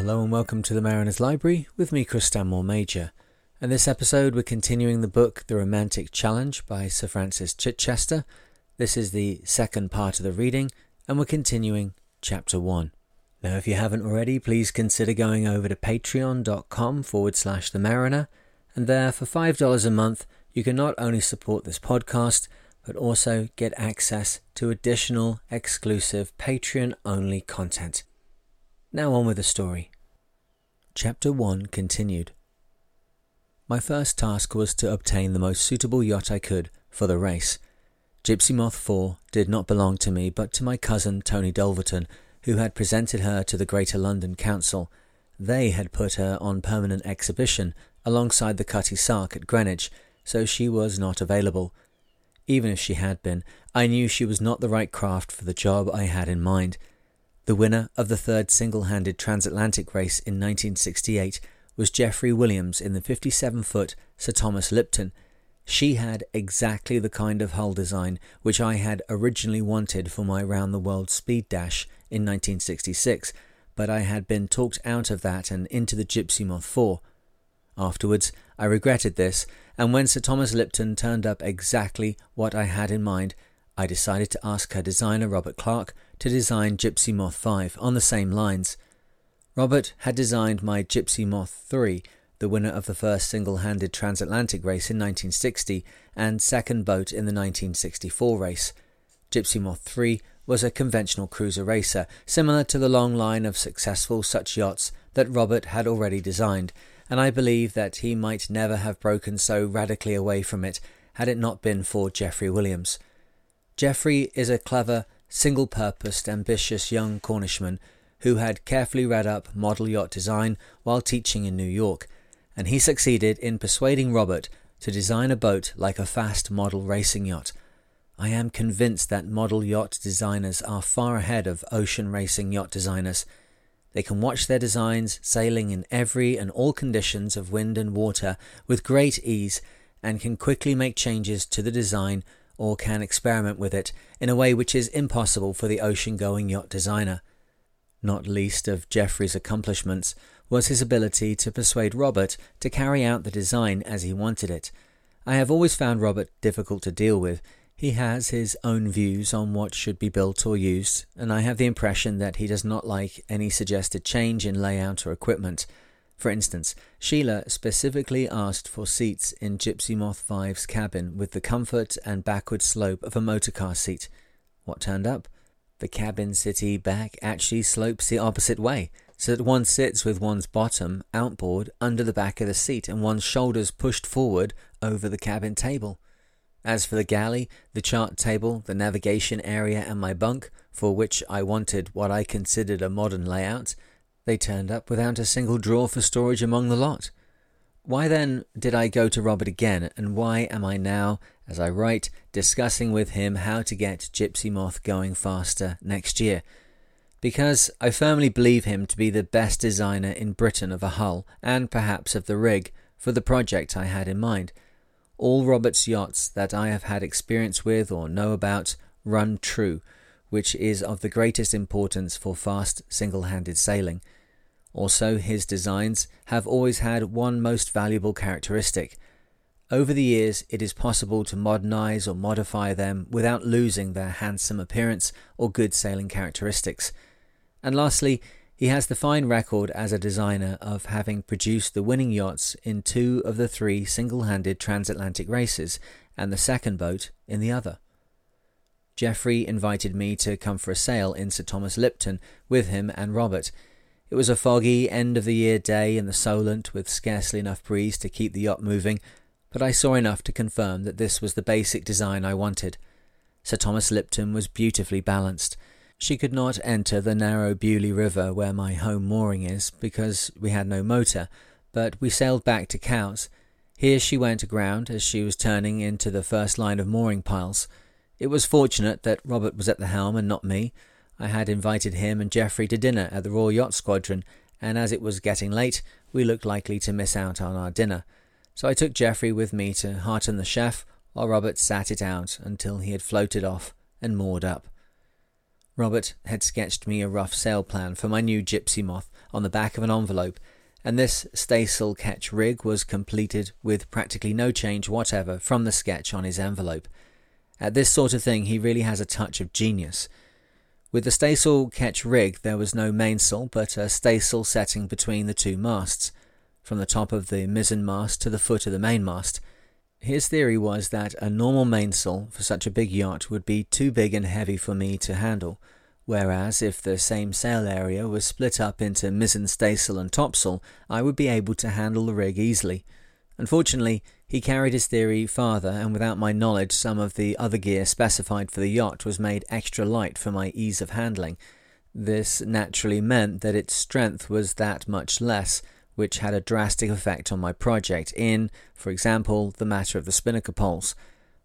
Hello and welcome to the Mariner's Library with me, Chris Stanmore Major. In this episode, we're continuing the book The Romantic Challenge by Sir Francis Chichester. This is the second part of the reading, and we're continuing chapter 1. Now, if you haven't already, please consider going over to patreon.com forward slash the mariner, and there for $5 a month, you can not only support this podcast, but also get access to additional exclusive Patreon only content. Now on with the story. Chapter 1 continued. My first task was to obtain the most suitable yacht I could for the race. Gypsy Moth 4 did not belong to me but to my cousin Tony Dulverton, who had presented her to the Greater London Council. They had put her on permanent exhibition alongside the Cutty Sark at Greenwich, so she was not available. Even if she had been, I knew she was not the right craft for the job I had in mind. The winner of the third single handed transatlantic race in 1968 was Geoffrey Williams in the 57 foot Sir Thomas Lipton. She had exactly the kind of hull design which I had originally wanted for my round the world speed dash in 1966, but I had been talked out of that and into the Gypsy Moth 4. Afterwards, I regretted this, and when Sir Thomas Lipton turned up exactly what I had in mind, I decided to ask her designer Robert Clark to design Gypsy Moth 5 on the same lines. Robert had designed my Gypsy Moth 3, the winner of the first single handed transatlantic race in 1960 and second boat in the 1964 race. Gypsy Moth 3 was a conventional cruiser racer, similar to the long line of successful such yachts that Robert had already designed, and I believe that he might never have broken so radically away from it had it not been for Geoffrey Williams. Geoffrey is a clever, single purposed, ambitious young Cornishman who had carefully read up model yacht design while teaching in New York, and he succeeded in persuading Robert to design a boat like a fast model racing yacht. I am convinced that model yacht designers are far ahead of ocean racing yacht designers. They can watch their designs sailing in every and all conditions of wind and water with great ease and can quickly make changes to the design or can experiment with it in a way which is impossible for the ocean going yacht designer. Not least of Geoffrey's accomplishments was his ability to persuade Robert to carry out the design as he wanted it. I have always found Robert difficult to deal with. He has his own views on what should be built or used, and I have the impression that he does not like any suggested change in layout or equipment. For instance, Sheila specifically asked for seats in Gypsy Moth 5's cabin with the comfort and backward slope of a motorcar seat. What turned up? The cabin city back actually slopes the opposite way, so that one sits with one's bottom outboard under the back of the seat and one's shoulders pushed forward over the cabin table. As for the galley, the chart table, the navigation area, and my bunk, for which I wanted what I considered a modern layout, they turned up without a single drawer for storage among the lot. Why then did I go to Robert again, and why am I now, as I write, discussing with him how to get Gypsy Moth going faster next year? Because I firmly believe him to be the best designer in Britain of a hull, and perhaps of the rig, for the project I had in mind. All Robert's yachts that I have had experience with or know about run true, which is of the greatest importance for fast single handed sailing. Also, his designs have always had one most valuable characteristic. Over the years, it is possible to modernize or modify them without losing their handsome appearance or good sailing characteristics. And lastly, he has the fine record as a designer of having produced the winning yachts in two of the three single handed transatlantic races, and the second boat in the other. Geoffrey invited me to come for a sail in Sir Thomas Lipton with him and Robert. It was a foggy end of the year day in the Solent with scarcely enough breeze to keep the yacht moving, but I saw enough to confirm that this was the basic design I wanted. Sir Thomas Lipton was beautifully balanced. She could not enter the narrow Beaulieu River where my home mooring is because we had no motor, but we sailed back to Cowes. Here she went aground as she was turning into the first line of mooring piles. It was fortunate that Robert was at the helm and not me. I had invited him and Geoffrey to dinner at the Royal Yacht Squadron, and as it was getting late, we looked likely to miss out on our dinner. So I took Geoffrey with me to hearten the chef, while Robert sat it out until he had floated off and moored up. Robert had sketched me a rough sail plan for my new Gypsy Moth on the back of an envelope, and this staysail ketch rig was completed with practically no change whatever from the sketch on his envelope. At this sort of thing, he really has a touch of genius. With the staysail ketch rig, there was no mainsail, but a staysail setting between the two masts, from the top of the mizzen mast to the foot of the mainmast. His theory was that a normal mainsail for such a big yacht would be too big and heavy for me to handle, whereas if the same sail area was split up into mizzen staysail and topsail, I would be able to handle the rig easily. Unfortunately, he carried his theory farther, and without my knowledge, some of the other gear specified for the yacht was made extra light for my ease of handling. This naturally meant that its strength was that much less, which had a drastic effect on my project in, for example, the matter of the spinnaker poles.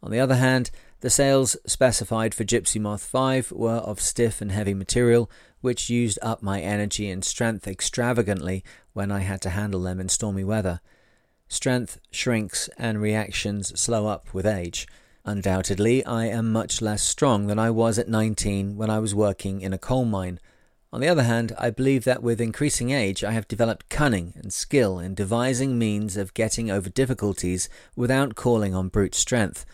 On the other hand, the sails specified for Gypsy Moth 5 were of stiff and heavy material, which used up my energy and strength extravagantly when I had to handle them in stormy weather. Strength shrinks and reactions slow up with age. Undoubtedly, I am much less strong than I was at 19 when I was working in a coal mine. On the other hand, I believe that with increasing age, I have developed cunning and skill in devising means of getting over difficulties without calling on brute strength.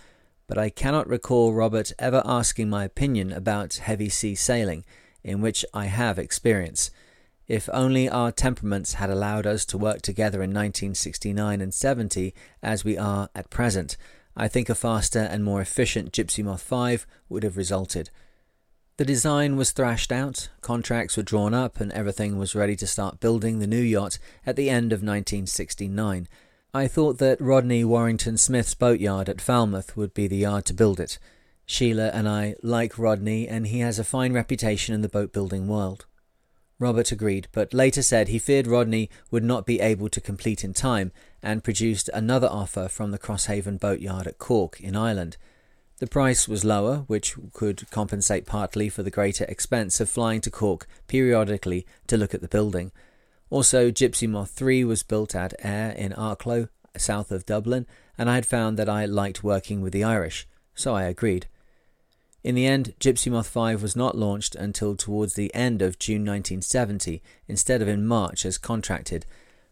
But I cannot recall Robert ever asking my opinion about heavy sea sailing, in which I have experience. If only our temperaments had allowed us to work together in 1969 and 70 as we are at present, I think a faster and more efficient Gypsy Moth 5 would have resulted. The design was thrashed out, contracts were drawn up, and everything was ready to start building the new yacht at the end of 1969. I thought that Rodney Warrington Smith's boatyard at Falmouth would be the yard to build it. Sheila and I like Rodney, and he has a fine reputation in the boat building world. Robert agreed, but later said he feared Rodney would not be able to complete in time and produced another offer from the Crosshaven boatyard at Cork in Ireland. The price was lower, which could compensate partly for the greater expense of flying to Cork periodically to look at the building. Also, Gypsy Moth 3 was built at Ayr in Arklow, south of Dublin, and I had found that I liked working with the Irish, so I agreed. In the end, Gypsy Moth 5 was not launched until towards the end of June 1970 instead of in March as contracted,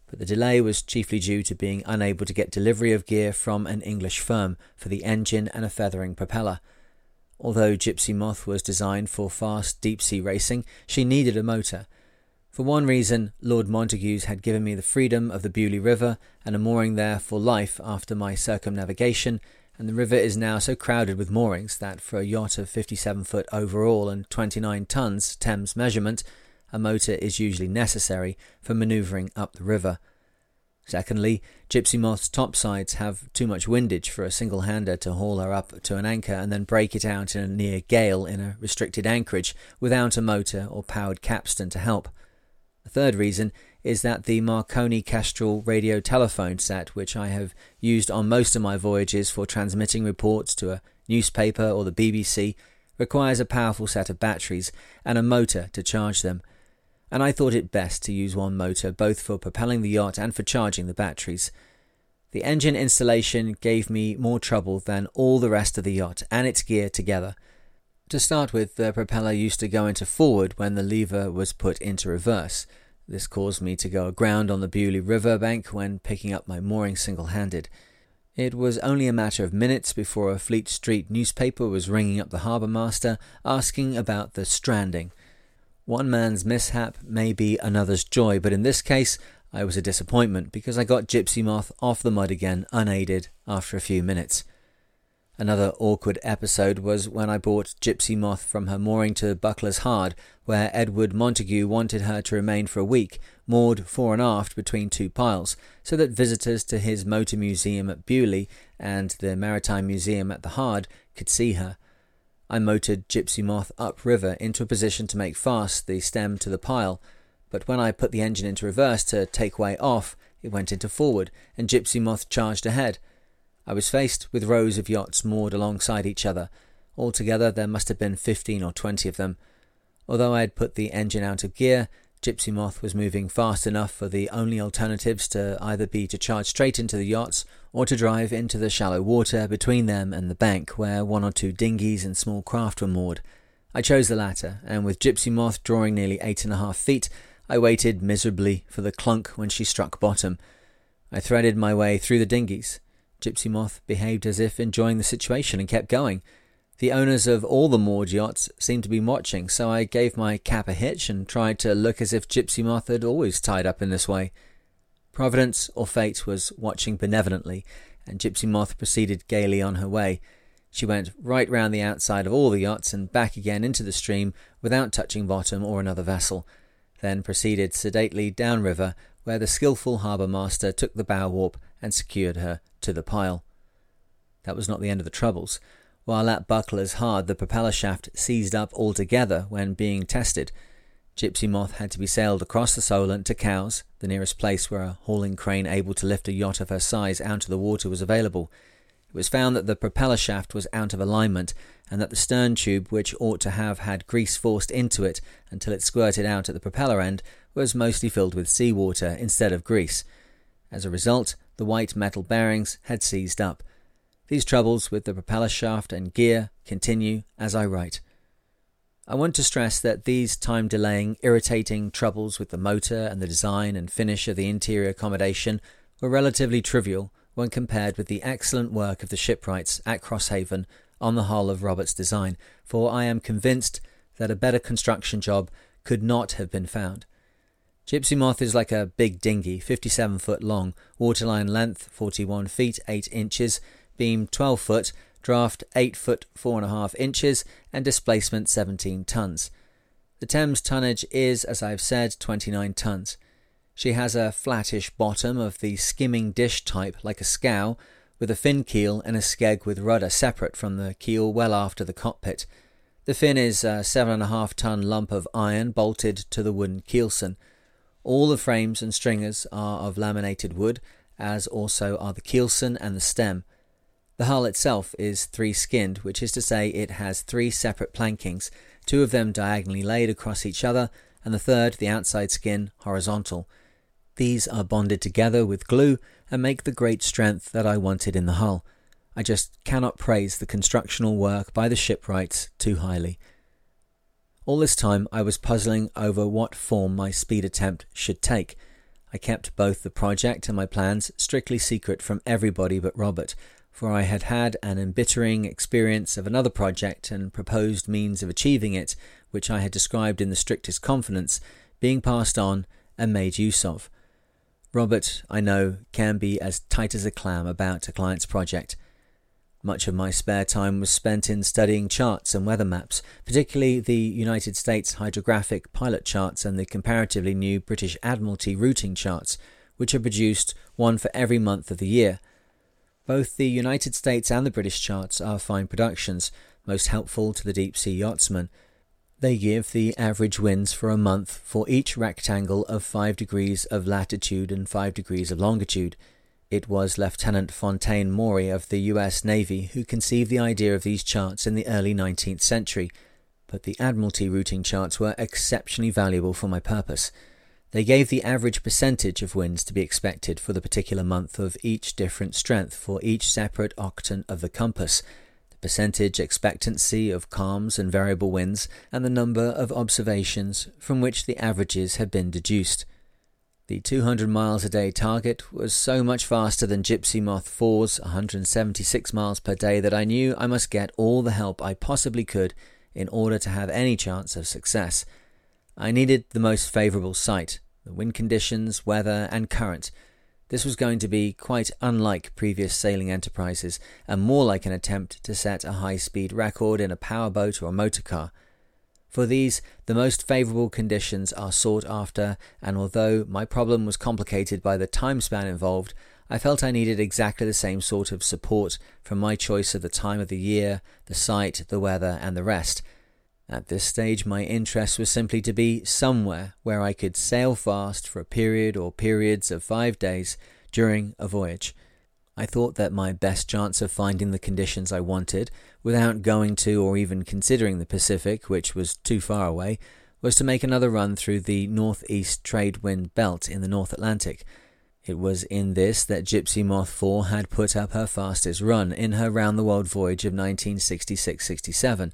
but the delay was chiefly due to being unable to get delivery of gear from an English firm for the engine and a feathering propeller. Although Gypsy Moth was designed for fast deep sea racing, she needed a motor. For one reason, Lord Montagu's had given me the freedom of the Beaulieu River and a mooring there for life after my circumnavigation, and the river is now so crowded with moorings that for a yacht of 57 foot overall and 29 tons Thames measurement, a motor is usually necessary for manoeuvring up the river. Secondly, Gypsy Moth's topsides have too much windage for a single hander to haul her up to an anchor and then break it out in a near gale in a restricted anchorage without a motor or powered capstan to help. A third reason is that the Marconi Kestrel radio telephone set, which I have used on most of my voyages for transmitting reports to a newspaper or the BBC, requires a powerful set of batteries and a motor to charge them. And I thought it best to use one motor both for propelling the yacht and for charging the batteries. The engine installation gave me more trouble than all the rest of the yacht and its gear together. To start with, the propeller used to go into forward when the lever was put into reverse. This caused me to go aground on the Beaulieu River bank when picking up my mooring single handed. It was only a matter of minutes before a Fleet Street newspaper was ringing up the harbour master asking about the stranding. One man's mishap may be another's joy, but in this case I was a disappointment because I got Gypsy Moth off the mud again unaided after a few minutes. Another awkward episode was when I brought Gypsy Moth from her mooring to Buckler's Hard, where Edward Montagu wanted her to remain for a week, moored fore and aft between two piles, so that visitors to his motor museum at Beaulieu and the Maritime Museum at the Hard could see her. I motored Gypsy Moth upriver into a position to make fast the stem to the pile, but when I put the engine into reverse to take way off, it went into forward, and Gypsy Moth charged ahead. I was faced with rows of yachts moored alongside each other. Altogether, there must have been fifteen or twenty of them. Although I had put the engine out of gear, Gypsy Moth was moving fast enough for the only alternatives to either be to charge straight into the yachts or to drive into the shallow water between them and the bank where one or two dinghies and small craft were moored. I chose the latter, and with Gypsy Moth drawing nearly eight and a half feet, I waited miserably for the clunk when she struck bottom. I threaded my way through the dinghies. Gypsy Moth behaved as if enjoying the situation and kept going. The owners of all the moored yachts seemed to be watching, so I gave my cap a hitch and tried to look as if Gypsy Moth had always tied up in this way. Providence or fate was watching benevolently, and Gypsy Moth proceeded gaily on her way. She went right round the outside of all the yachts and back again into the stream without touching bottom or another vessel, then proceeded sedately downriver, where the skilful harbour master took the bow warp and secured her to the pile. That was not the end of the troubles. While at Buckler's Hard, the propeller shaft seized up altogether when being tested. Gypsy Moth had to be sailed across the Solent to Cowes, the nearest place where a hauling crane able to lift a yacht of her size out of the water was available. It was found that the propeller shaft was out of alignment and that the stern tube, which ought to have had grease forced into it until it squirted out at the propeller end, was mostly filled with seawater instead of grease. As a result, the white metal bearings had seized up. These troubles with the propeller shaft and gear continue as I write. I want to stress that these time delaying, irritating troubles with the motor and the design and finish of the interior accommodation were relatively trivial when compared with the excellent work of the shipwrights at Crosshaven on the hull of Robert's design, for I am convinced that a better construction job could not have been found. Gypsy Moth is like a big dinghy, 57 foot long, waterline length 41 feet 8 inches, beam 12 foot, draft 8 foot 4.5 inches, and displacement 17 tons. The Thames tonnage is, as I have said, 29 tons. She has a flattish bottom of the skimming dish type, like a scow, with a fin keel and a skeg with rudder separate from the keel well after the cockpit. The fin is a seven and a half ton lump of iron bolted to the wooden keelson. All the frames and stringers are of laminated wood, as also are the keelson and the stem. The hull itself is three skinned, which is to say it has three separate plankings, two of them diagonally laid across each other, and the third, the outside skin, horizontal. These are bonded together with glue and make the great strength that I wanted in the hull. I just cannot praise the constructional work by the shipwrights too highly. All this time I was puzzling over what form my speed attempt should take. I kept both the project and my plans strictly secret from everybody but Robert, for I had had an embittering experience of another project and proposed means of achieving it, which I had described in the strictest confidence, being passed on and made use of. Robert, I know, can be as tight as a clam about a client's project. Much of my spare time was spent in studying charts and weather maps, particularly the United States hydrographic pilot charts and the comparatively new British Admiralty routing charts, which are produced one for every month of the year – both the United States and the British charts are fine productions, most helpful to the deep sea yachtsman. They give the average winds for a month for each rectangle of 5 degrees of latitude and 5 degrees of longitude. It was Lieutenant Fontaine Maury of the US Navy who conceived the idea of these charts in the early 19th century, but the Admiralty routing charts were exceptionally valuable for my purpose. They gave the average percentage of winds to be expected for the particular month of each different strength for each separate octant of the compass, the percentage expectancy of calms and variable winds, and the number of observations from which the averages had been deduced. The 200 miles a day target was so much faster than Gypsy Moth 4's 176 miles per day that I knew I must get all the help I possibly could in order to have any chance of success. I needed the most favourable site, the wind conditions, weather, and current. This was going to be quite unlike previous sailing enterprises, and more like an attempt to set a high speed record in a powerboat or a motor car. For these, the most favourable conditions are sought after, and although my problem was complicated by the time span involved, I felt I needed exactly the same sort of support from my choice of the time of the year, the site, the weather, and the rest, at this stage, my interest was simply to be somewhere where I could sail fast for a period or periods of five days during a voyage. I thought that my best chance of finding the conditions I wanted, without going to or even considering the Pacific, which was too far away, was to make another run through the northeast trade wind belt in the North Atlantic. It was in this that Gypsy Moth 4 had put up her fastest run in her round the world voyage of 1966 67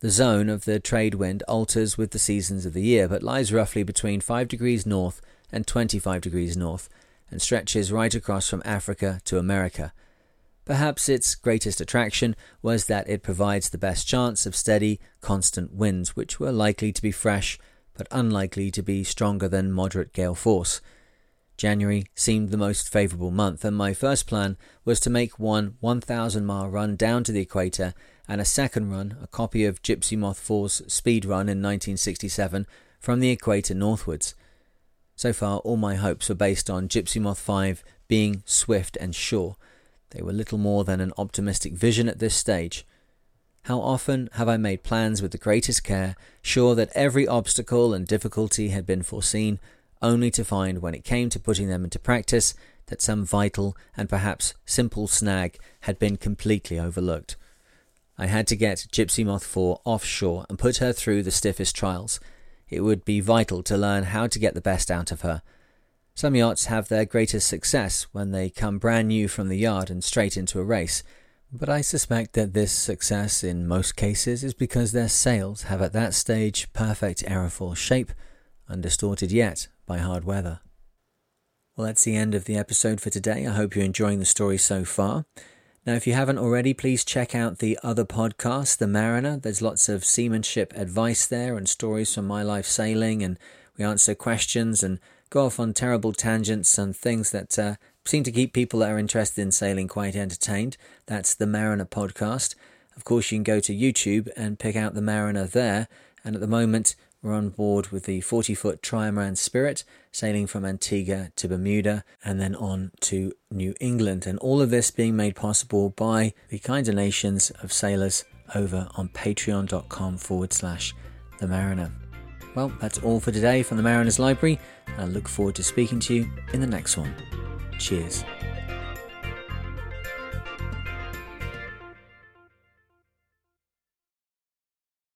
The zone of the trade wind alters with the seasons of the year, but lies roughly between 5 degrees north and 25 degrees north, and stretches right across from Africa to America. Perhaps its greatest attraction was that it provides the best chance of steady, constant winds, which were likely to be fresh, but unlikely to be stronger than moderate gale force. January seemed the most favourable month, and my first plan was to make one 1,000 mile run down to the equator and a second run, a copy of Gypsy Moth 4's speed run in 1967, from the equator northwards. So far, all my hopes were based on Gypsy Moth 5 being swift and sure. They were little more than an optimistic vision at this stage. How often have I made plans with the greatest care, sure that every obstacle and difficulty had been foreseen, only to find when it came to putting them into practice that some vital and perhaps simple snag had been completely overlooked. I had to get Gypsy Moth 4 offshore and put her through the stiffest trials. It would be vital to learn how to get the best out of her. Some yachts have their greatest success when they come brand new from the yard and straight into a race, but I suspect that this success in most cases is because their sails have at that stage perfect aerofoil shape, undistorted yet by hard weather. Well, that's the end of the episode for today. I hope you're enjoying the story so far. Now, if you haven't already, please check out the other podcast, The Mariner. There's lots of seamanship advice there and stories from my life sailing, and we answer questions and go off on terrible tangents and things that uh, seem to keep people that are interested in sailing quite entertained. That's The Mariner podcast. Of course, you can go to YouTube and pick out The Mariner there. And at the moment, we're on board with the 40 foot Trimaran Spirit, sailing from Antigua to Bermuda and then on to New England. And all of this being made possible by the kind donations of sailors over on patreon.com forward slash the mariner. Well, that's all for today from the Mariner's Library, and I look forward to speaking to you in the next one. Cheers.